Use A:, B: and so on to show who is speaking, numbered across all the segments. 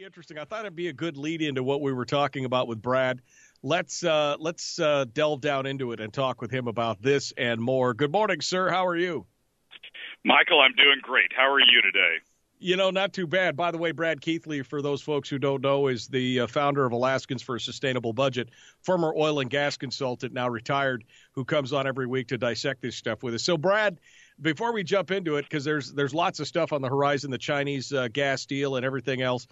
A: pretty interesting. I thought it'd be a good lead into what we were talking about with Brad. Let's uh, let's uh, delve down into it and talk with him about this and more. Good morning, sir. How are you?
B: Michael, I'm doing great. How are you today?
A: You know, not too bad. By the way, Brad Keithley, for those folks who don't know, is the uh, founder of Alaskans for a Sustainable Budget, former oil and gas consultant, now retired, who comes on every week to dissect this stuff with us. So, Brad, before we jump into it, because there's there's lots of stuff on the horizon, the Chinese uh, gas deal and everything else.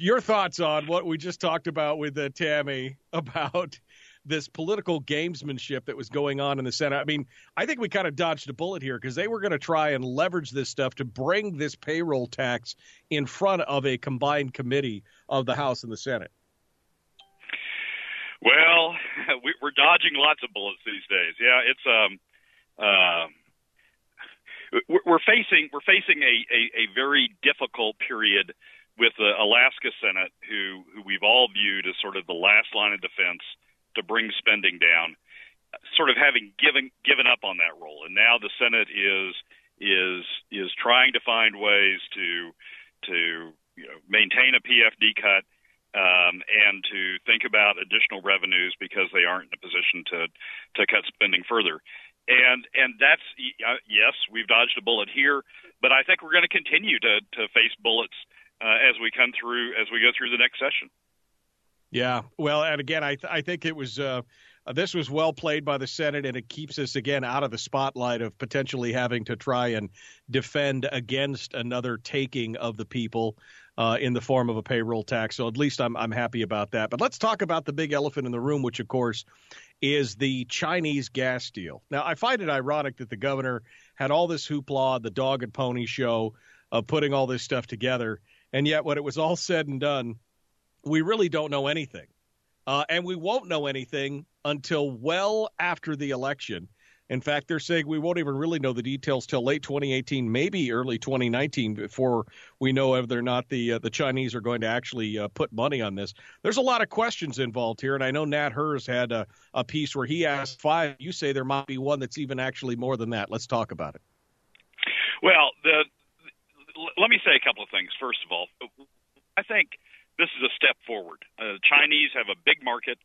A: Your thoughts on what we just talked about with uh, Tammy about this political gamesmanship that was going on in the Senate. I mean, I think we kind of dodged a bullet here because they were going to try and leverage this stuff to bring this payroll tax in front of a combined committee of the House and the Senate.
B: Well, we're dodging lots of bullets these days. Yeah, it's um, uh, we're facing we're facing a, a, a very difficult period with the Alaska Senate, who who we've all viewed as sort of the last line of defense to bring spending down, sort of having given given up on that role, and now the Senate is is is trying to find ways to to you know, maintain a PFD cut um, and to think about additional revenues because they aren't in a position to to cut spending further. And and that's uh, yes, we've dodged a bullet here, but I think we're going to continue to to face bullets uh, as we come through as we go through the next session.
A: Yeah, well, and again, I th- I think it was uh, this was well played by the Senate, and it keeps us again out of the spotlight of potentially having to try and defend against another taking of the people uh, in the form of a payroll tax. So at least I'm I'm happy about that. But let's talk about the big elephant in the room, which of course is the Chinese gas deal. Now, I find it ironic that the governor had all this hoopla, the dog and pony show of putting all this stuff together, and yet when it was all said and done we really don't know anything. Uh, and we won't know anything until well after the election. In fact, they're saying we won't even really know the details till late 2018, maybe early 2019, before we know whether or not the uh, the Chinese are going to actually uh, put money on this. There's a lot of questions involved here, and I know Nat Herz had a, a piece where he asked five. You say there might be one that's even actually more than that. Let's talk about it.
B: Well, the, let me say a couple of things. First of all, I think this is a step forward. Uh, Chinese have a big market.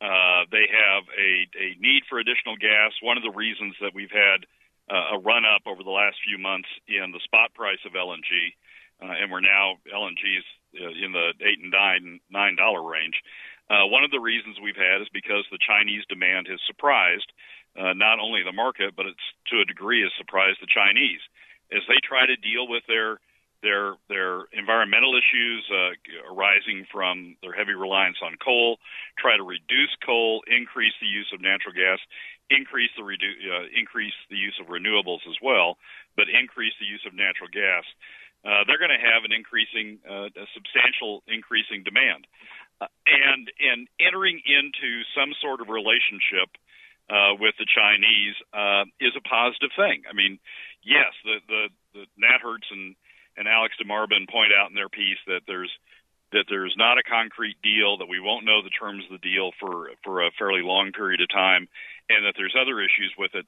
B: Uh, they have a, a need for additional gas. One of the reasons that we've had uh, a run up over the last few months in the spot price of LNG, uh, and we're now LNG's uh, in the eight and nine nine dollar range. Uh, one of the reasons we've had is because the Chinese demand has surprised uh, not only the market, but it's to a degree has surprised the Chinese as they try to deal with their their their environmental issues uh, arising from their heavy reliance on coal, try to reduce coal, increase the use of natural gas, increase the redu- uh, increase the use of renewables as well, but increase the use of natural gas. Uh, they're going to have an increasing, uh, a substantial increasing demand, uh, and and entering into some sort of relationship uh, with the Chinese uh, is a positive thing. I mean, yes, the the, the Nat Herz and and Alex DeMarban point out in their piece that there's that there's not a concrete deal, that we won't know the terms of the deal for for a fairly long period of time, and that there's other issues with it.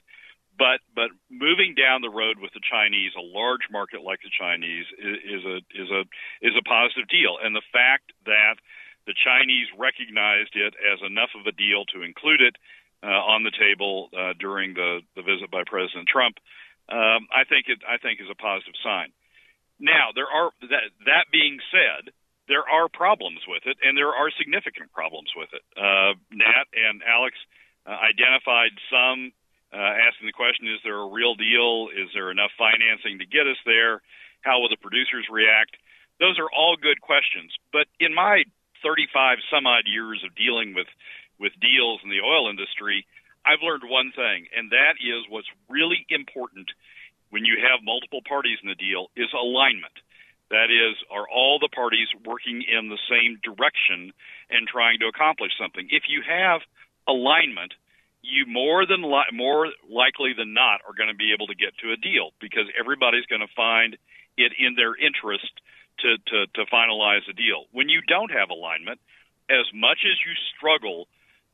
B: But but moving down the road with the Chinese, a large market like the Chinese, is, is a is a is a positive deal. And the fact that the Chinese recognized it as enough of a deal to include it uh, on the table uh, during the the visit by President Trump, um, I think it I think is a positive sign. Now, there are that, that being said, there are problems with it, and there are significant problems with it. Uh, Nat and Alex uh, identified some, uh, asking the question: Is there a real deal? Is there enough financing to get us there? How will the producers react? Those are all good questions. But in my 35 some odd years of dealing with with deals in the oil industry, I've learned one thing, and that is what's really important when you have multiple parties in the deal is alignment. That is, are all the parties working in the same direction and trying to accomplish something? If you have alignment, you more than li- more likely than not are going to be able to get to a deal because everybody's going to find it in their interest to, to, to finalize a deal. When you don't have alignment, as much as you struggle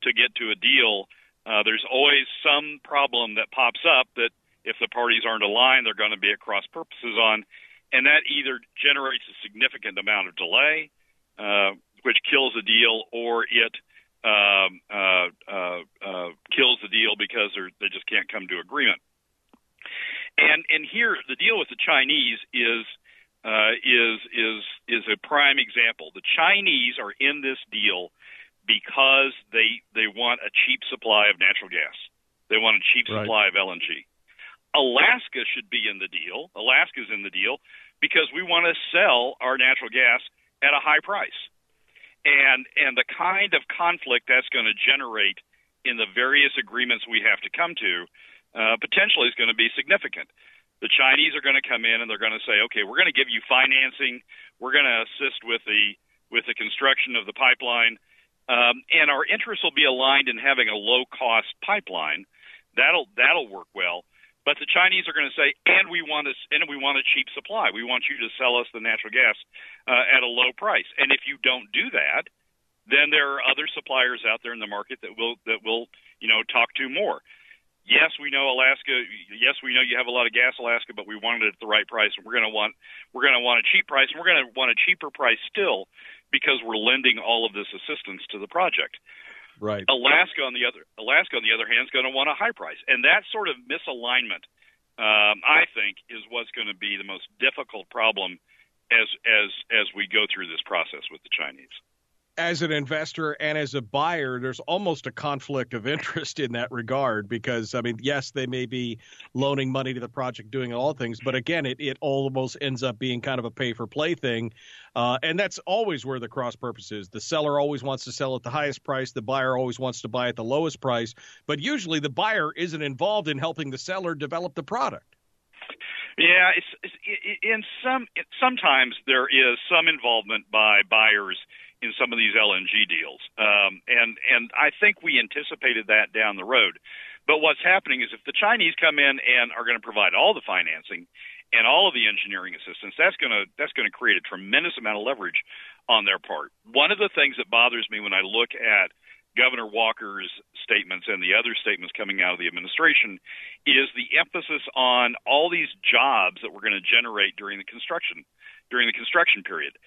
B: to get to a deal, uh, there's always some problem that pops up that if the parties aren't aligned, they're going to be at cross purposes on, and that either generates a significant amount of delay uh, which kills the deal, or it um, uh, uh, uh, kills the deal because they just can't come to agreement. And and here the deal with the Chinese is uh, is is is a prime example. The Chinese are in this deal because they they want a cheap supply of natural gas. They want a cheap right. supply of LNG. Alaska should be in the deal. Alaska's in the deal because we want to sell our natural gas at a high price. And and the kind of conflict that's going to generate in the various agreements we have to come to uh, potentially is going to be significant. The Chinese are going to come in and they're going to say, okay, we're going to give you financing, we're going to assist with the with the construction of the pipeline, um, and our interests will be aligned in having a low cost pipeline. That'll that'll work well. But the Chinese are going to say, and we want a, and we want a cheap supply. We want you to sell us the natural gas uh, at a low price. And if you don't do that, then there are other suppliers out there in the market that will that will you know talk to more. Yes, we know Alaska. Yes, we know you have a lot of gas, Alaska, but we want it at the right price, and we're going to want we're going to want a cheap price, and we're going to want a cheaper price still because we're lending all of this assistance to the project.
A: Right.
B: Alaska on the other Alaska on the other hand is going to want a high price, and that sort of misalignment, um, I think, is what's going to be the most difficult problem as as as we go through this process with the Chinese
A: as an investor and as a buyer, there's almost a conflict of interest in that regard because, I mean, yes, they may be loaning money to the project, doing all things, but again, it, it almost ends up being kind of a pay for play thing. Uh, and that's always where the cross purpose is. The seller always wants to sell at the highest price, the buyer always wants to buy at the lowest price, but usually the buyer isn't involved in helping the seller develop the product.
B: Yeah, it's, it's in some sometimes there is some involvement by buyers in some of these LNG deals. Um, and and I think we anticipated that down the road. But what's happening is if the Chinese come in and are going to provide all the financing and all of the engineering assistance, that's going to that's going to create a tremendous amount of leverage on their part. One of the things that bothers me when I look at Governor Walker's statements and the other statements coming out of the administration is the emphasis on all these jobs that we're going to generate during the construction during the construction period.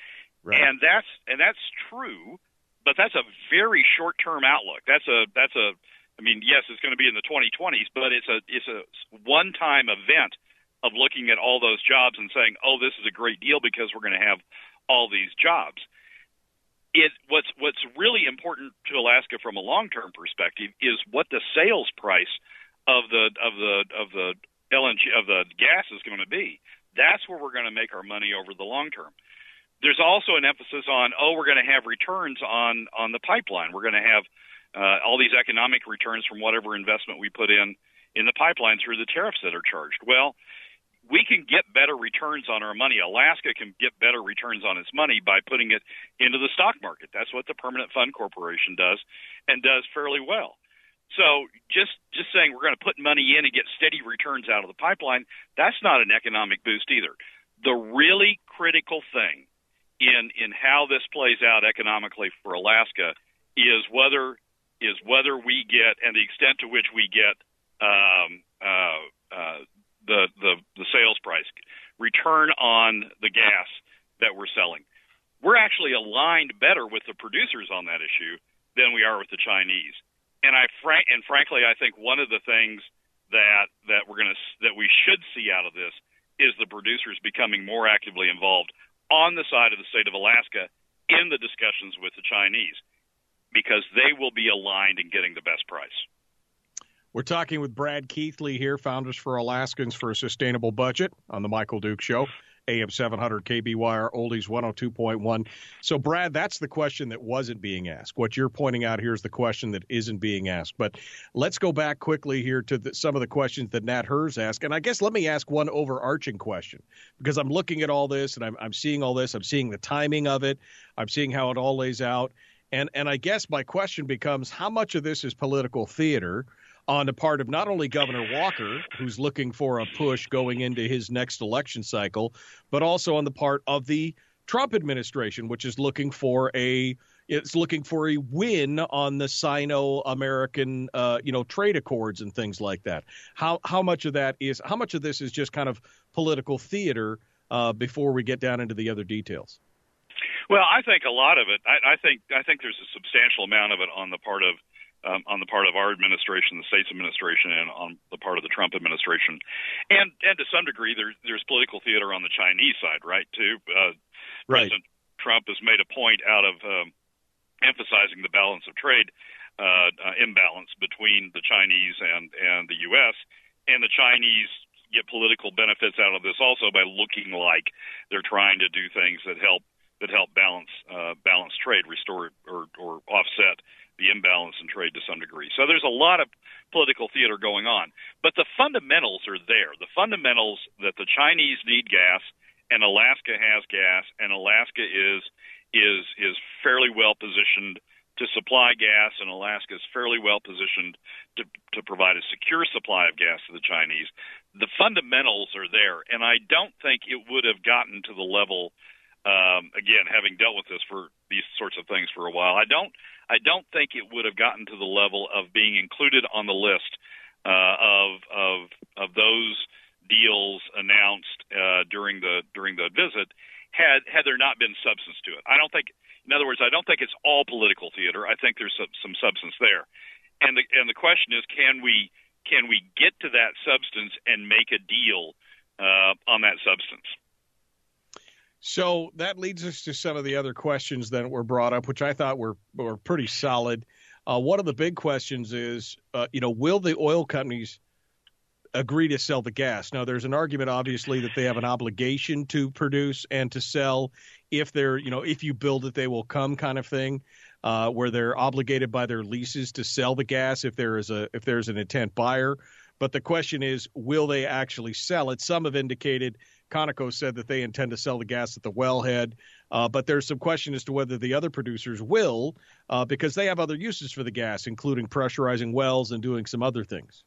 B: Right. And that's and that's true, but that's a very short term outlook. That's a that's a I mean, yes, it's going to be in the 2020s, but it's a it's a one time event of looking at all those jobs and saying, "Oh, this is a great deal because we're going to have all these jobs." It what's what's really important to Alaska from a long term perspective is what the sales price of the of the of the LNG of the gas is going to be. That's where we're going to make our money over the long term there's also an emphasis on oh we're going to have returns on on the pipeline. We're going to have uh, all these economic returns from whatever investment we put in in the pipeline through the tariffs that are charged. Well we can get better returns on our money. Alaska can get better returns on its money by putting it into the stock market. That's what the permanent fund corporation does and does fairly well. So just just saying we're going to put money in and get steady returns out of the pipeline that's not an economic boost either. The really critical thing in in how this plays out economically for Alaska is whether is whether we get and the extent to which we get um, uh, uh, the the the sales price return on the gas that we're selling. We're actually aligned better with the producers on that issue than we are with the Chinese. And I frank and frankly, I think one of the things that that we're going to that we should see out of this is the producers becoming more actively involved on the side of the state of Alaska in the discussions with the Chinese because they will be aligned in getting the best price.
A: We're talking with Brad Keithley here, Founders for Alaskans for a Sustainable Budget on the Michael Dukes Show. AM 700 KBYR Oldies 102.1. So, Brad, that's the question that wasn't being asked. What you're pointing out here is the question that isn't being asked. But let's go back quickly here to the, some of the questions that Nat Herz asked. And I guess let me ask one overarching question because I'm looking at all this and I'm, I'm seeing all this. I'm seeing the timing of it. I'm seeing how it all lays out. And, and I guess my question becomes how much of this is political theater? On the part of not only Governor Walker, who's looking for a push going into his next election cycle, but also on the part of the Trump administration, which is looking for a it's looking for a win on the Sino-American, uh, you know, trade accords and things like that. How how much of that is how much of this is just kind of political theater uh, before we get down into the other details?
B: Well, I think a lot of it. I, I think I think there's a substantial amount of it on the part of um, on the part of our administration, the state's administration, and on the part of the Trump administration, and and to some degree, there's there's political theater on the Chinese side, right? Too. Uh, right. President Trump has made a point out of um, emphasizing the balance of trade uh, uh, imbalance between the Chinese and and the U.S. and the Chinese get political benefits out of this also by looking like they're trying to do things that help that help balance uh, balance trade, restore or, or offset the imbalance in trade to some degree. So there's a lot of political theater going on, but the fundamentals are there. The fundamentals that the Chinese need gas and Alaska has gas, and Alaska is is is fairly well positioned to supply gas, and Alaska is fairly well positioned to to provide a secure supply of gas to the Chinese. The fundamentals are there, and I don't think it would have gotten to the level um, again, having dealt with this for these sorts of things for a while, I don't I don't think it would have gotten to the level of being included on the list uh, of of of those deals announced uh, during the during the visit had had there not been substance to it. I don't think, in other words, I don't think it's all political theater. I think there's some, some substance there, and the and the question is, can we can we get to that substance and make a deal uh, on that substance?
A: So that leads us to some of the other questions that were brought up, which I thought were were pretty solid. Uh, one of the big questions is, uh, you know, will the oil companies agree to sell the gas? Now, there's an argument, obviously, that they have an obligation to produce and to sell. If they're, you know, if you build it, they will come, kind of thing, uh, where they're obligated by their leases to sell the gas if there is a if there's an intent buyer. But the question is, will they actually sell it? Some have indicated Conoco said that they intend to sell the gas at the wellhead, uh, but there's some question as to whether the other producers will, uh, because they have other uses for the gas, including pressurizing wells and doing some other things.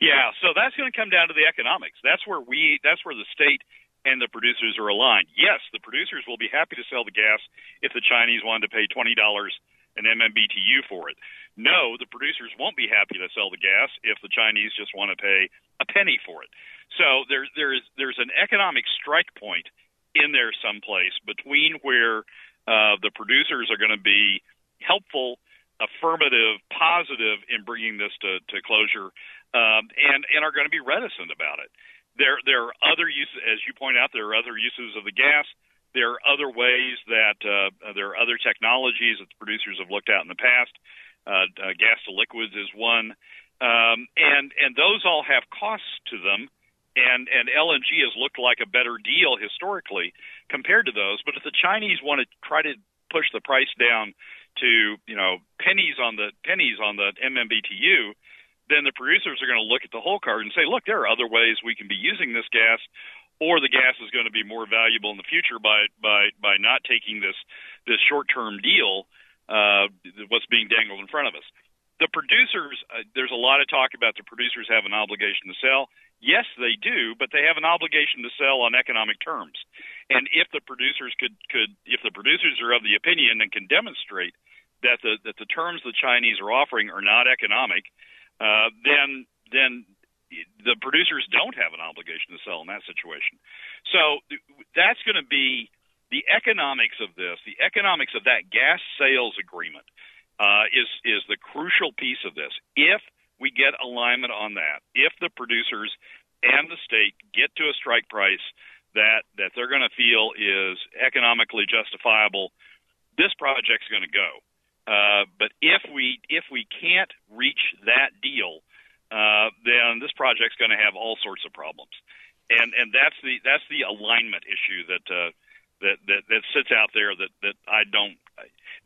B: Yeah, so that's going to come down to the economics. That's where we, that's where the state and the producers are aligned. Yes, the producers will be happy to sell the gas if the Chinese wanted to pay twenty dollars an MMBTU for it. No, the producers won't be happy to sell the gas if the Chinese just want to pay a penny for it. So there's there's there's an economic strike point in there someplace between where uh, the producers are going to be helpful, affirmative, positive in bringing this to, to closure, um, and and are going to be reticent about it. There there are other uses, as you point out, there are other uses of the gas. There are other ways that uh, there are other technologies that the producers have looked at in the past. Uh, uh, gas to liquids is one, um, and and those all have costs to them and and LNG has looked like a better deal historically compared to those. But if the Chinese want to try to push the price down to you know pennies on the pennies on the MMBTU, then the producers are going to look at the whole card and say, look, there are other ways we can be using this gas, or the gas is going to be more valuable in the future by by by not taking this this short term deal. Uh, what's being dangled in front of us. The producers, uh, there's a lot of talk about the producers have an obligation to sell Yes, they do, but they have an obligation to sell on economic terms. And if the producers could, could if the producers are of the opinion and can demonstrate that the that the terms the Chinese are offering are not economic, uh, then then the producers don't have an obligation to sell in that situation. So that's going to be the economics of this. The economics of that gas sales agreement uh, is is the crucial piece of this. If we get alignment on that. If the producers and the state get to a strike price that that they're going to feel is economically justifiable, this project's going to go. Uh, but if we if we can't reach that deal, uh, then this project's going to have all sorts of problems, and and that's the that's the alignment issue that uh, that, that that sits out there that that I don't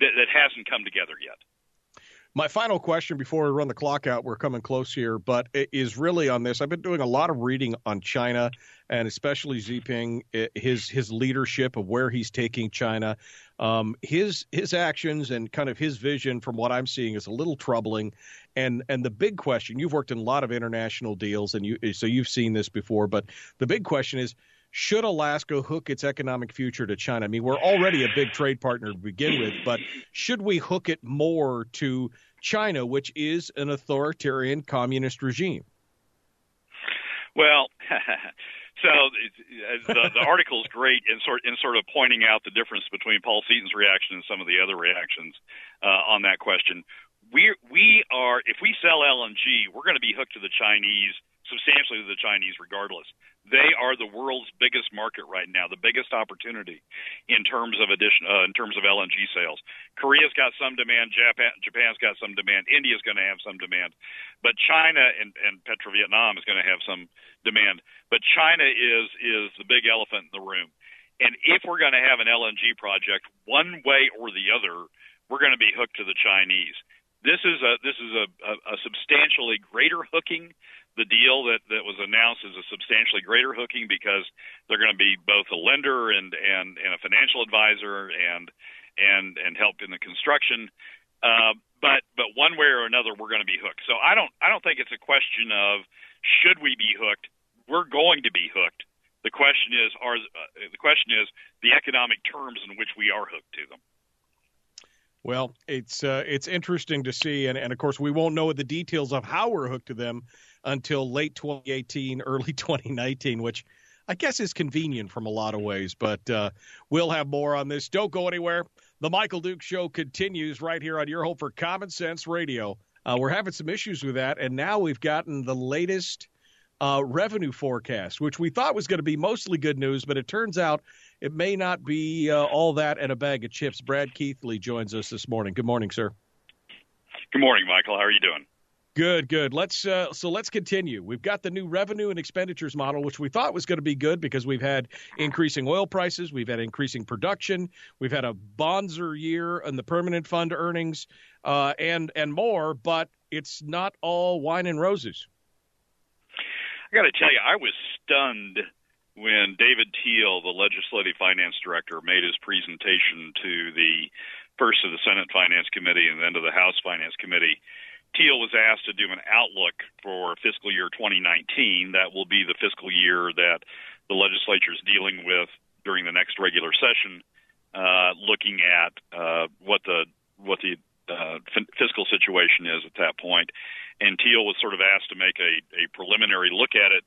B: that, that hasn't come together yet.
A: My final question before we run the clock out, we're coming close here, but it is really on this. I've been doing a lot of reading on China and especially Xi Jinping, his his leadership of where he's taking China. Um, his his actions and kind of his vision, from what I'm seeing, is a little troubling. And and the big question, you've worked in a lot of international deals, and you so you've seen this before. But the big question is, should Alaska hook its economic future to China? I mean, we're already a big trade partner to begin with, but should we hook it more to China, which is an authoritarian communist regime?
B: Well, So the, the article is great in sort in sort of pointing out the difference between Paul Seaton's reaction and some of the other reactions uh, on that question. We we are if we sell LNG, we're going to be hooked to the Chinese substantially to the Chinese regardless. They are the world's biggest market right now, the biggest opportunity in terms of addition uh, in terms of LNG sales. Korea's got some demand, Japan Japan's got some demand, India's going to have some demand, but China and and Petro Vietnam is going to have some demand. But China is is the big elephant in the room. And if we're going to have an LNG project, one way or the other, we're going to be hooked to the Chinese. This is a this is a, a, a substantially greater hooking the deal that that was announced is a substantially greater hooking because they're going to be both a lender and and and a financial advisor and and and help in the construction. Uh, but but one way or another, we're going to be hooked. So I don't I don't think it's a question of should we be hooked. We're going to be hooked. The question is are uh, the question is the economic terms in which we are hooked to them.
A: Well, it's uh, it's interesting to see, and, and of course we won't know the details of how we're hooked to them until late 2018, early 2019, which I guess is convenient from a lot of ways. But uh, we'll have more on this. Don't go anywhere. The Michael Dukes Show continues right here on your home for Common Sense Radio. Uh, we're having some issues with that, and now we've gotten the latest uh, revenue forecast, which we thought was going to be mostly good news, but it turns out it may not be uh, all that and a bag of chips. Brad Keithley joins us this morning. Good morning, sir.
B: Good morning, Michael. How are you doing?
A: Good, good. Let's uh, so let's continue. We've got the new revenue and expenditures model, which we thought was going to be good because we've had increasing oil prices, we've had increasing production, we've had a bonzer year in the permanent fund earnings, uh, and and more. But it's not all wine and roses.
B: I got to tell you, I was stunned when David Teal, the legislative finance director, made his presentation to the first of the Senate Finance Committee and then to the House Finance Committee was asked to do an outlook for fiscal year 2019. That will be the fiscal year that the legislature is dealing with during the next regular session, uh, looking at uh, what the what the uh, f- fiscal situation is at that point. And Teal was sort of asked to make a, a preliminary look at it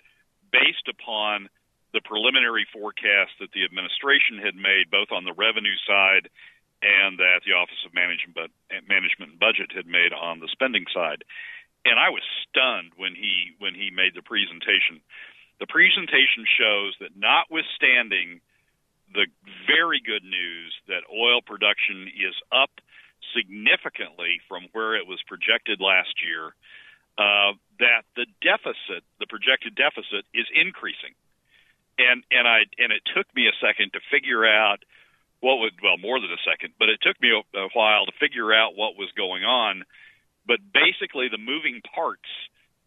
B: based upon the preliminary forecast that the administration had made, both on the revenue side and that the Office of Management, Management and Budget had made on the spending side. And I was stunned when he when he made the presentation. The presentation shows that notwithstanding the very good news that oil production is up significantly from where it was projected last year, uh, that the deficit, the projected deficit, is increasing. And and I and it took me a second to figure out what would well more than a second, but it took me a, while to figure out what was going on. But basically, the moving parts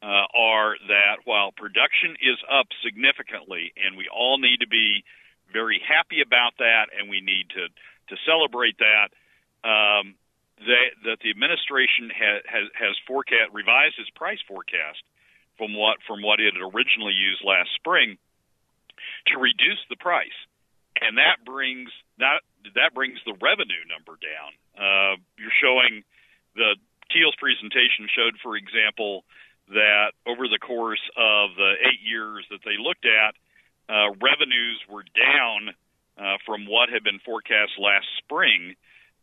B: uh, are that while production is up significantly, and we all need to be very happy about that, and we need to to celebrate that. Um, that, that the administration has, has has forecast revised its price forecast from what from what it had originally used last spring to reduce the price and that brings that that brings the revenue number down. Uh, you're showing the Teal's presentation showed, for example, that over the course of the eight years that they looked at, uh, revenues were down uh, from what had been forecast last spring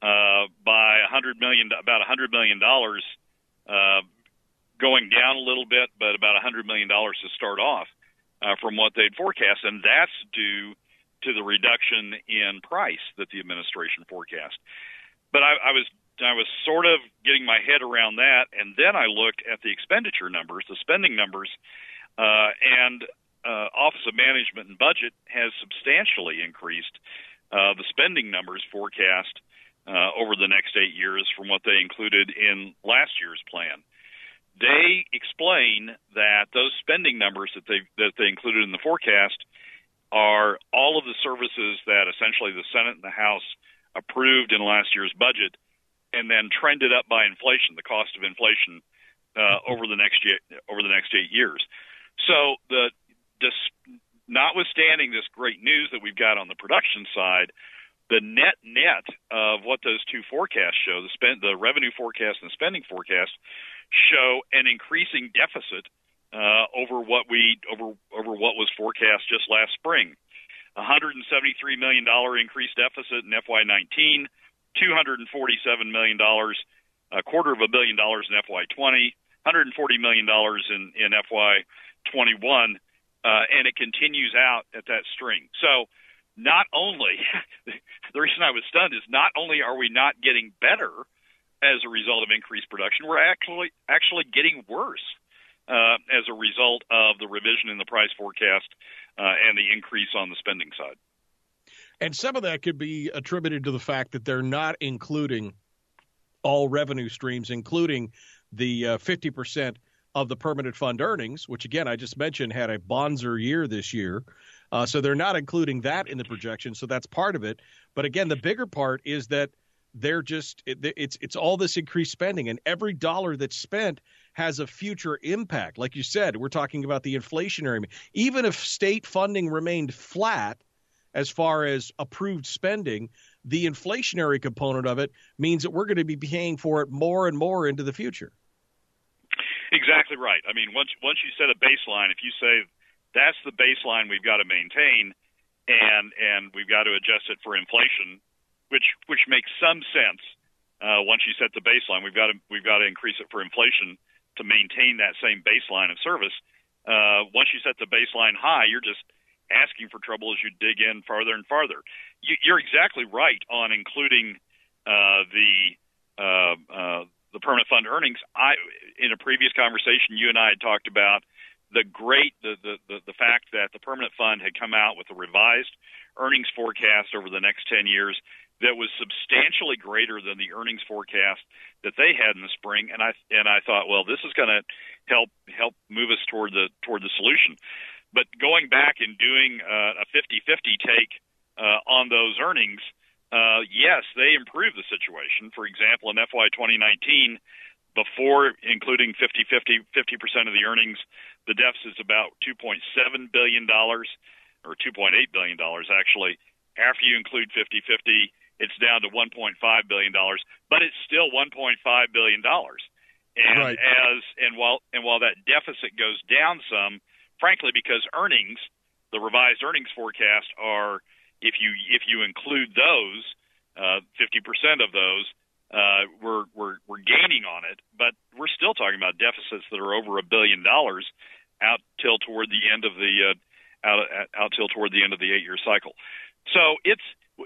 B: uh, by 100 million, about 100 million dollars, uh, going down a little bit, but about 100 million dollars to start off uh, from what they'd forecast, and that's due to the reduction in price that the administration forecast. But I, I was I was sort of getting my head around that, and then I looked at the expenditure numbers, the spending numbers, uh, and uh, Office of Management and Budget has substantially increased uh, the spending numbers forecast uh, over the next eight years from what they included in last year's plan. They explain that those spending numbers that they that they included in the forecast are all of the services that essentially the Senate and the House approved in last year's budget, and then trended up by inflation, the cost of inflation uh, over the next year, over the next eight years. So the notwithstanding this great news that we've got on the production side, the net net of what those two forecasts show, the spend the revenue forecast and the spending forecast, show an increasing deficit uh, over what we over over what was forecast just last spring. 173 million dollar increased deficit in FY19, 247 million dollars, a quarter of a billion dollars in FY20, 140 million dollars in in FY21, uh, and it continues out at that string. So not only the reason I was stunned is not only are we not getting better as a result of increased production, we're actually actually getting worse uh, as a result of the revision in the price forecast uh, and the increase on the spending side.
A: And some of that could be attributed to the fact that they're not including all revenue streams, including the uh, 50% of the permanent fund earnings, which again I just mentioned had a bonzer year this year. Uh, so they're not including that in the projection. So that's part of it. But again, the bigger part is that they're just it, it's it's all this increased spending, and every dollar that's spent has a future impact. Like you said, we're talking about the inflationary. Even if state funding remained flat as far as approved spending, the inflationary component of it means that we're going to be paying for it more and more into the future.
B: Exactly right. I mean, once once you set a baseline, if you say that's the baseline we've got to maintain, and and we've got to adjust it for inflation, which which makes some sense. Uh, once you set the baseline, we've got to we've got to increase it for inflation to maintain that same baseline of service. Uh, once you set the baseline high, you're just asking for trouble as you dig in farther and farther. You, you're exactly right on including uh, the uh, uh, the permanent fund earnings. I in a previous conversation, you and I had talked about the great the, the, the, the fact that the permanent fund had come out with a revised earnings forecast over the next 10 years that was substantially greater than the earnings forecast that they had in the spring. And I and I thought well this is going to help help move us toward the toward the solution. But going back and doing uh, a 50-50 take uh, on those earnings uh, yes they improved the situation. For example in FY 2019 before including 50 50 50% of the earnings the deficit is about 2.7 billion dollars or 2.8 billion dollars actually. After you include 50 50 it's down to 1.5 billion dollars but it's still 1.5 billion dollars and right. as and while and while that deficit goes down some frankly because earnings the revised earnings forecast are if you if you include those uh, 50% of those uh, we're we're we're gaining on it, but we're still talking about deficits that are over a billion dollars out till toward the end of the uh, out out till toward the end of the eight year cycle. So it's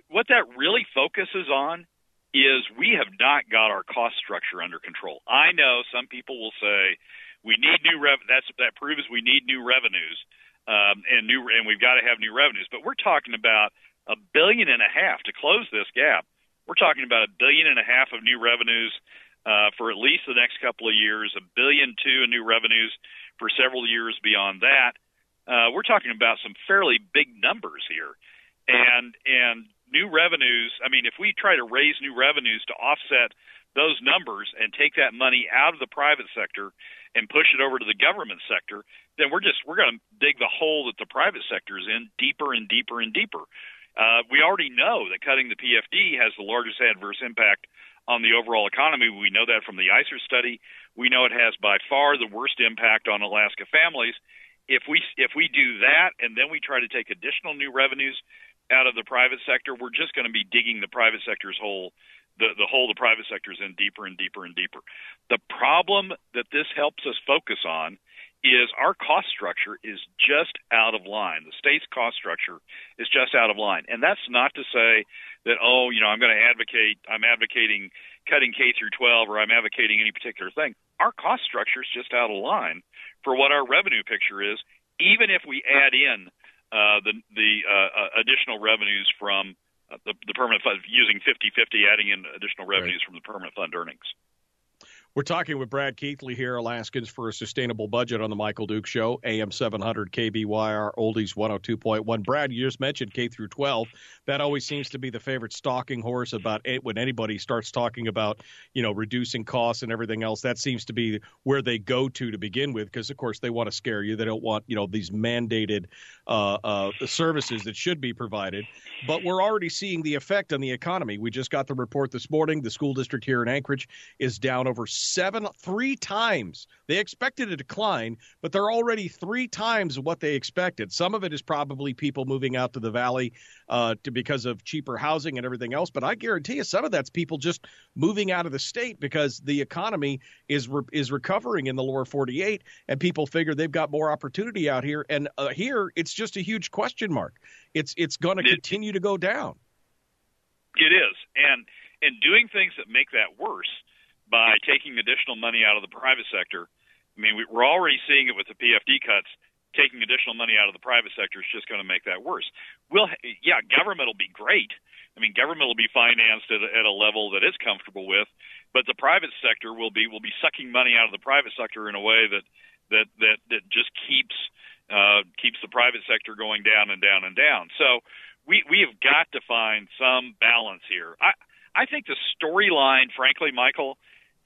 B: what that really focuses on is we have not got our cost structure under control. I know some people will say we need new rev. That's that proves we need new revenues um, and new and we've got to have new revenues. But we're talking about a billion and a half to close this gap we're talking about a billion and a half of new revenues uh, for at least the next couple of years, a billion two in new revenues for several years beyond that. Uh, we're talking about some fairly big numbers here, and and new revenues. I mean, if we try to raise new revenues to offset those numbers and take that money out of the private sector and push it over to the government sector, then we're just we're going to dig the hole that the private sector is in deeper and deeper and deeper. Uh, we already know that cutting the PFD has the largest adverse impact on the overall economy. We know that from the ISER study. We know it has by far the worst impact on Alaska families. If we if we do that and then we try to take additional new revenues out of the private sector, we're just going to be digging the private sector's hole, the the hole the private sector is in deeper and deeper and deeper. The problem that this helps us focus on is our cost structure is just out of line. The state's cost structure is just out of line. And that's not to say that, oh, you know, I'm going to advocate, I'm advocating cutting K through 12 or I'm advocating any particular thing. Our cost structure is just out of line for what our revenue picture is, even if we add in uh, the, the uh, uh additional revenues from uh, the, the permanent fund, using 50 50, adding in additional revenues right. from the permanent fund earnings.
A: We're talking with Brad Keithley here, Alaskans for a Sustainable Budget on the Michael Dukes Show, AM 700 KBYR, Oldies 102.1. Brad, you just mentioned K through 12. That always seems to be the favorite stalking horse about it when anybody starts talking about, you know, reducing costs and everything else. That seems to be where they go to to begin with, because of course they want to scare you. They don't want, you know, these mandated uh, uh, services that should be provided. But we're already seeing the effect on the economy. We just got the report this morning. The school district here in Anchorage is down over seven, three times. They expected a decline, but they're already three times what they expected. Some of it is probably people moving out to the valley uh, to because of cheaper housing and everything else. But I guarantee you, some of that's people just moving out of the state because the economy is re- is recovering in the lower 48, and people figure they've got more opportunity out here. And uh, here, it's just a huge question mark. It's it's going to continue to go down.
B: It is, and and doing things that make that worse by taking additional money out of the private sector. I mean, we're already seeing it with the PFD cuts. Taking additional money out of the private sector is just going to make that worse. Will yeah, government will be great. I mean, government will be financed at a, at a level that it's comfortable with, but the private sector will be will be sucking money out of the private sector in a way that that that that just keeps uh, keeps the private sector going down and down and down. So we we have got to find some balance here. I I think the storyline, frankly, Michael,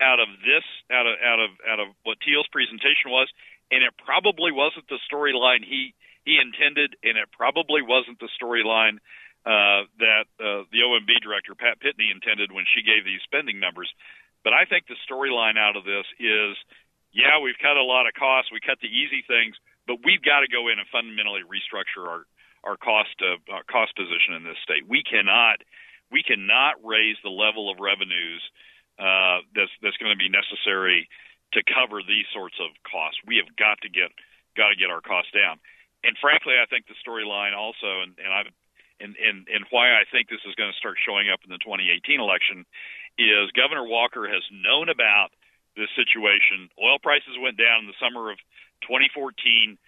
B: out of this, out of out of out of what Teal's presentation was, and it probably wasn't the storyline he he intended, and it probably wasn't the storyline uh, that uh, the OMB director Pat Pitney intended when she gave these spending numbers. But I think the storyline out of this is, yeah, we've cut a lot of costs, we cut the easy things, but we've got to go in and fundamentally restructure our our cost of uh, cost position in this state. We cannot we cannot raise the level of revenues uh, that's that's going to be necessary to cover these sorts of costs. We have got to get got to get our costs down. And frankly, I think the storyline also, and, and I and, and and why I think this is going to start showing up in the 2018 election is Governor Walker has known about this situation. Oil prices went down in the summer of 2014.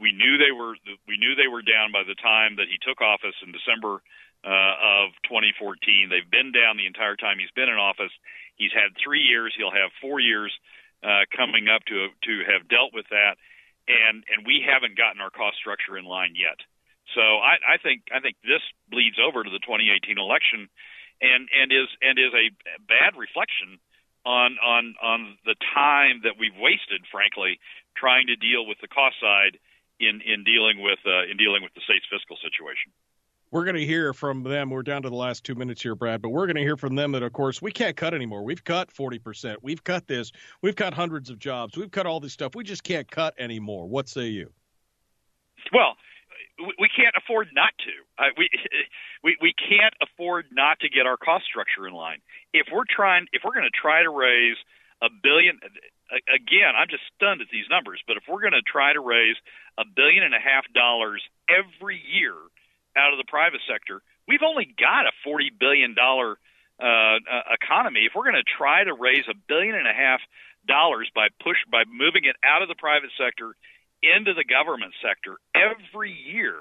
B: We knew they were we knew they were down by the time that he took office in December uh, of 2014. They've been down the entire time he's been in office. He's had three years. He'll have four years uh, coming up to to have dealt with that, and and we haven't gotten our cost structure in line yet. So I, I think I think this bleeds over to the 2018 election, and and is and is a bad reflection on on on the time that we've wasted, frankly, trying to deal with the cost side in in dealing with uh, in dealing with the state's fiscal situation
A: we're going to hear from them. We're down to the last two minutes here, Brad, but we're going to hear from them that, of course, we can't cut anymore. We've cut 40%. We've cut this. We've cut hundreds of jobs. We've cut all this stuff. We just can't cut anymore. What say you?
B: Well, we can't afford not to. Uh, we, we we can't afford not to get our cost structure in line. If we're trying, if we're going to try to raise a billion, again, I'm just stunned at these numbers. But if we're going to try to raise a billion and a half dollars every year out of the private sector. We've only got a forty billion dollar uh, uh, economy. If we're going to try to raise a billion and a half dollars by push by moving it out of the private sector into the government sector every year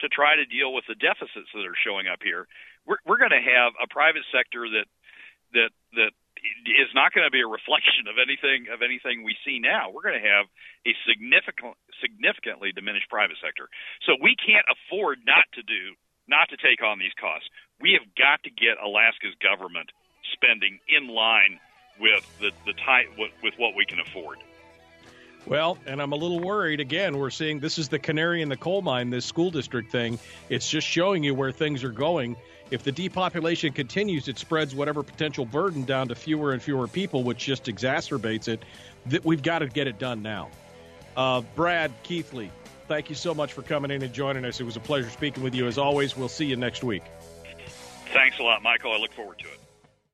B: to try to deal with the deficits that are showing up here, we're, we're going to have a private sector that that that is not going to be a reflection of anything of anything we see now. We're going to have a significant significantly diminished private sector. So we can't afford not to do not to take on these costs. We have got to get Alaska's government spending in line with the the type with what we can afford.
A: Well, and I'm a little worried. Again, we're seeing this is the canary in the coal mine, this school district thing. It's just showing you where things are going. If the depopulation continues, it spreads whatever potential burden down to fewer and fewer people, which just exacerbates it. That we've got to get it done now. Uh, Brad Keithley, thank you so much for coming in and joining us. It was a pleasure speaking with you. As always, we'll see you next week.
B: Thanks a lot, Michael. I look forward to it.